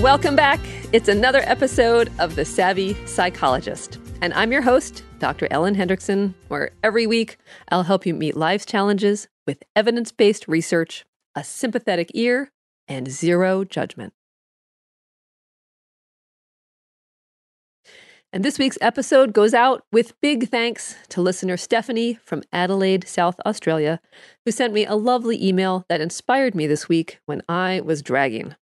Welcome back. It's another episode of The Savvy Psychologist. And I'm your host, Dr. Ellen Hendriksen, where every week I'll help you meet life's challenges with evidence based research, a sympathetic ear, and zero judgment. And this week's episode goes out with big thanks to listener Stephanie from Adelaide, South Australia, who sent me a lovely email that inspired me this week when I was dragging.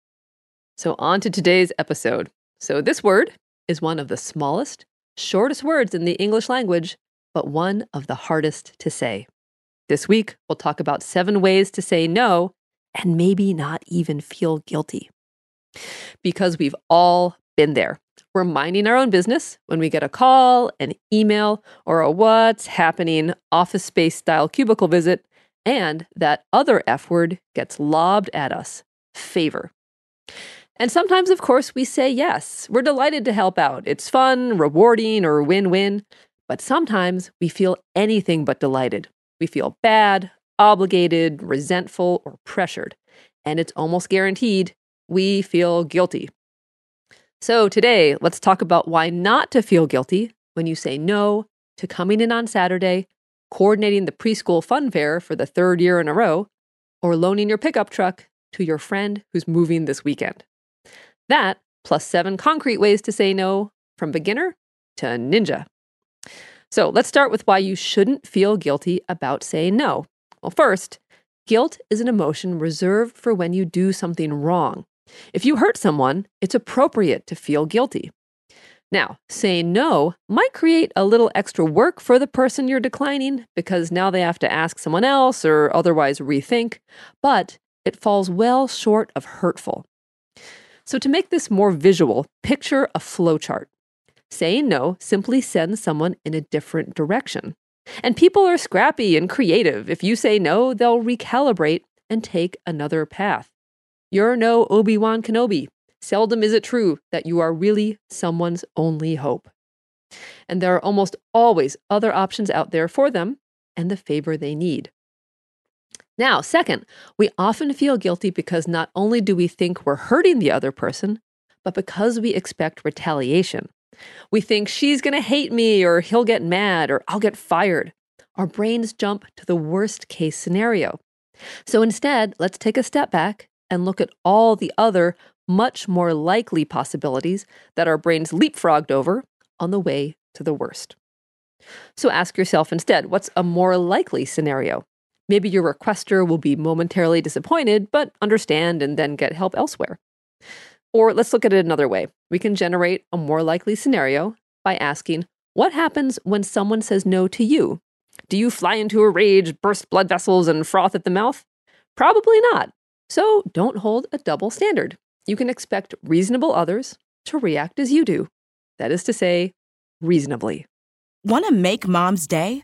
So, on to today's episode. So, this word is one of the smallest, shortest words in the English language, but one of the hardest to say. This week, we'll talk about seven ways to say no and maybe not even feel guilty. Because we've all been there. We're minding our own business when we get a call, an email, or a what's happening office space style cubicle visit, and that other F word gets lobbed at us favor. And sometimes, of course, we say yes. We're delighted to help out. It's fun, rewarding, or win win. But sometimes we feel anything but delighted. We feel bad, obligated, resentful, or pressured. And it's almost guaranteed we feel guilty. So today, let's talk about why not to feel guilty when you say no to coming in on Saturday, coordinating the preschool fun fair for the third year in a row, or loaning your pickup truck to your friend who's moving this weekend. That, plus seven concrete ways to say no from beginner to ninja. So let's start with why you shouldn't feel guilty about saying no. Well, first, guilt is an emotion reserved for when you do something wrong. If you hurt someone, it's appropriate to feel guilty. Now, saying no might create a little extra work for the person you're declining because now they have to ask someone else or otherwise rethink, but it falls well short of hurtful. So, to make this more visual, picture a flowchart. Saying no simply sends someone in a different direction. And people are scrappy and creative. If you say no, they'll recalibrate and take another path. You're no Obi Wan Kenobi. Seldom is it true that you are really someone's only hope. And there are almost always other options out there for them and the favor they need. Now, second, we often feel guilty because not only do we think we're hurting the other person, but because we expect retaliation. We think she's going to hate me, or he'll get mad, or I'll get fired. Our brains jump to the worst case scenario. So instead, let's take a step back and look at all the other, much more likely possibilities that our brains leapfrogged over on the way to the worst. So ask yourself instead what's a more likely scenario? Maybe your requester will be momentarily disappointed, but understand and then get help elsewhere. Or let's look at it another way. We can generate a more likely scenario by asking, What happens when someone says no to you? Do you fly into a rage, burst blood vessels, and froth at the mouth? Probably not. So don't hold a double standard. You can expect reasonable others to react as you do. That is to say, reasonably. Want to make mom's day?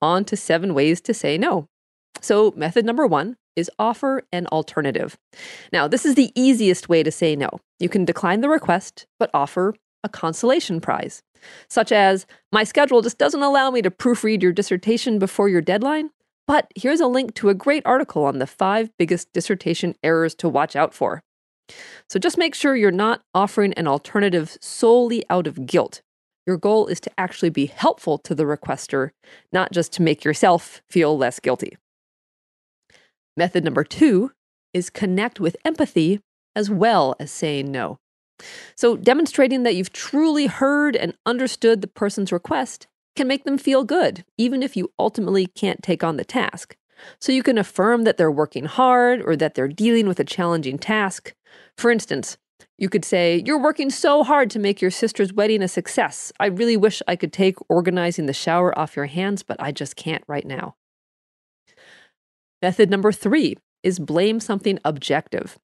on to seven ways to say no. So, method number one is offer an alternative. Now, this is the easiest way to say no. You can decline the request, but offer a consolation prize, such as My schedule just doesn't allow me to proofread your dissertation before your deadline, but here's a link to a great article on the five biggest dissertation errors to watch out for. So just make sure you're not offering an alternative solely out of guilt. Your goal is to actually be helpful to the requester, not just to make yourself feel less guilty. Method number two is connect with empathy as well as saying no. So, demonstrating that you've truly heard and understood the person's request can make them feel good, even if you ultimately can't take on the task. So, you can affirm that they're working hard or that they're dealing with a challenging task. For instance, you could say, You're working so hard to make your sister's wedding a success. I really wish I could take organizing the shower off your hands, but I just can't right now. Method number three is blame something objective.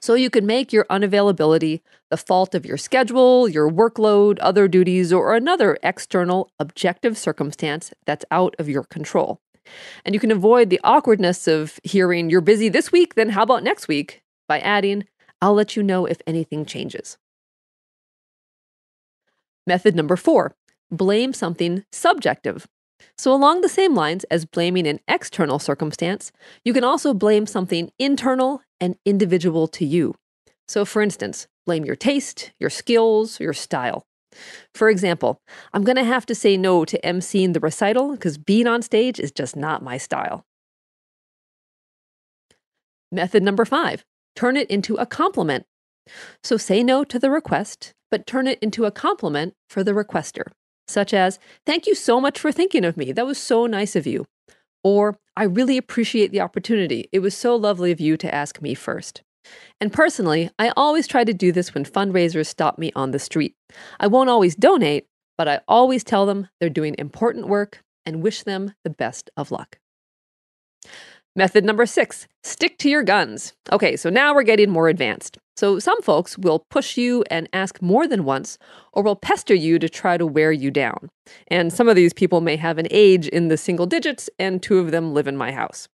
So you can make your unavailability the fault of your schedule, your workload, other duties, or another external objective circumstance that's out of your control. And you can avoid the awkwardness of hearing, you're busy this week, then how about next week? by adding, I'll let you know if anything changes. Method number four blame something subjective. So, along the same lines as blaming an external circumstance, you can also blame something internal and individual to you. So, for instance, blame your taste, your skills, your style. For example, I'm going to have to say no to emceeing the recital because being on stage is just not my style. Method number five turn it into a compliment. So say no to the request, but turn it into a compliment for the requester such as, Thank you so much for thinking of me. That was so nice of you. Or, I really appreciate the opportunity. It was so lovely of you to ask me first. And personally, I always try to do this when fundraisers stop me on the street. I won't always donate, but I always tell them they're doing important work and wish them the best of luck. Method number six stick to your guns. Okay, so now we're getting more advanced. So some folks will push you and ask more than once, or will pester you to try to wear you down. And some of these people may have an age in the single digits, and two of them live in my house.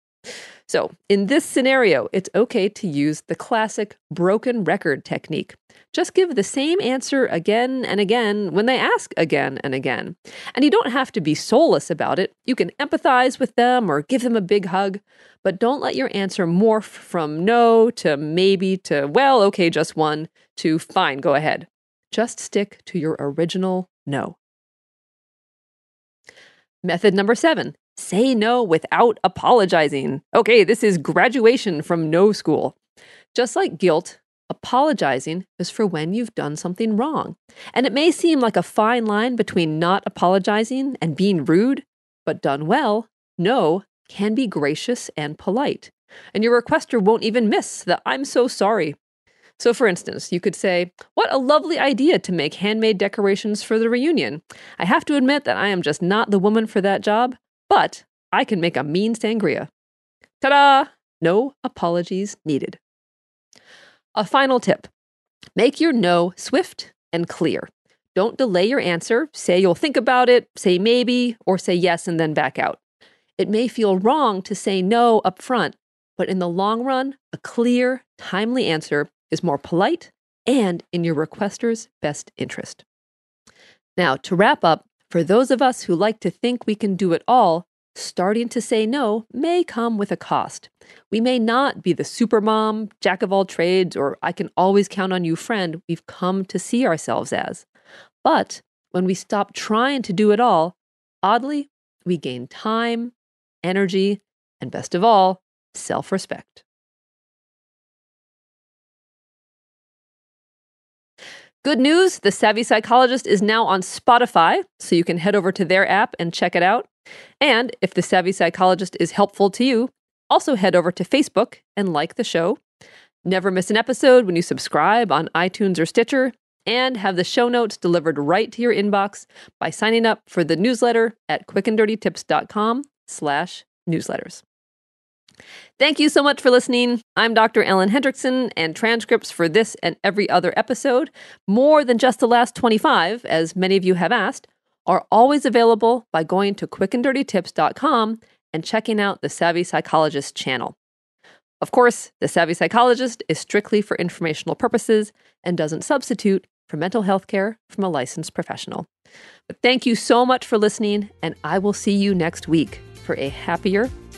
So, in this scenario, it's okay to use the classic broken record technique. Just give the same answer again and again when they ask again and again. And you don't have to be soulless about it. You can empathize with them or give them a big hug, but don't let your answer morph from no to maybe to, well, okay, just one to fine, go ahead. Just stick to your original no. Method number seven say no without apologizing. Okay, this is graduation from no school. Just like guilt, Apologizing is for when you've done something wrong. And it may seem like a fine line between not apologizing and being rude, but done well, no can be gracious and polite. And your requester won't even miss the I'm so sorry. So, for instance, you could say, What a lovely idea to make handmade decorations for the reunion. I have to admit that I am just not the woman for that job, but I can make a mean sangria. Ta da! No apologies needed. A final tip make your no swift and clear. Don't delay your answer. Say you'll think about it, say maybe, or say yes and then back out. It may feel wrong to say no up front, but in the long run, a clear, timely answer is more polite and in your requester's best interest. Now, to wrap up, for those of us who like to think we can do it all, starting to say no may come with a cost. We may not be the supermom, jack of all trades, or I can always count on you friend we've come to see ourselves as. But when we stop trying to do it all, oddly, we gain time, energy, and best of all, self respect. Good news The Savvy Psychologist is now on Spotify, so you can head over to their app and check it out. And if The Savvy Psychologist is helpful to you, also head over to Facebook and like the show. Never miss an episode when you subscribe on iTunes or Stitcher, and have the show notes delivered right to your inbox by signing up for the newsletter at quickanddirtytips.com slash newsletters. Thank you so much for listening. I'm Dr. Ellen Hendriksen, and transcripts for this and every other episode, more than just the last 25, as many of you have asked, are always available by going to quickanddirtytips.com and checking out the Savvy Psychologist channel. Of course, the Savvy Psychologist is strictly for informational purposes and doesn't substitute for mental health care from a licensed professional. But thank you so much for listening, and I will see you next week for a happier,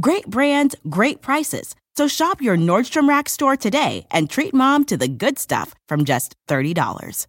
Great brands, great prices. So shop your Nordstrom Rack store today and treat mom to the good stuff from just $30.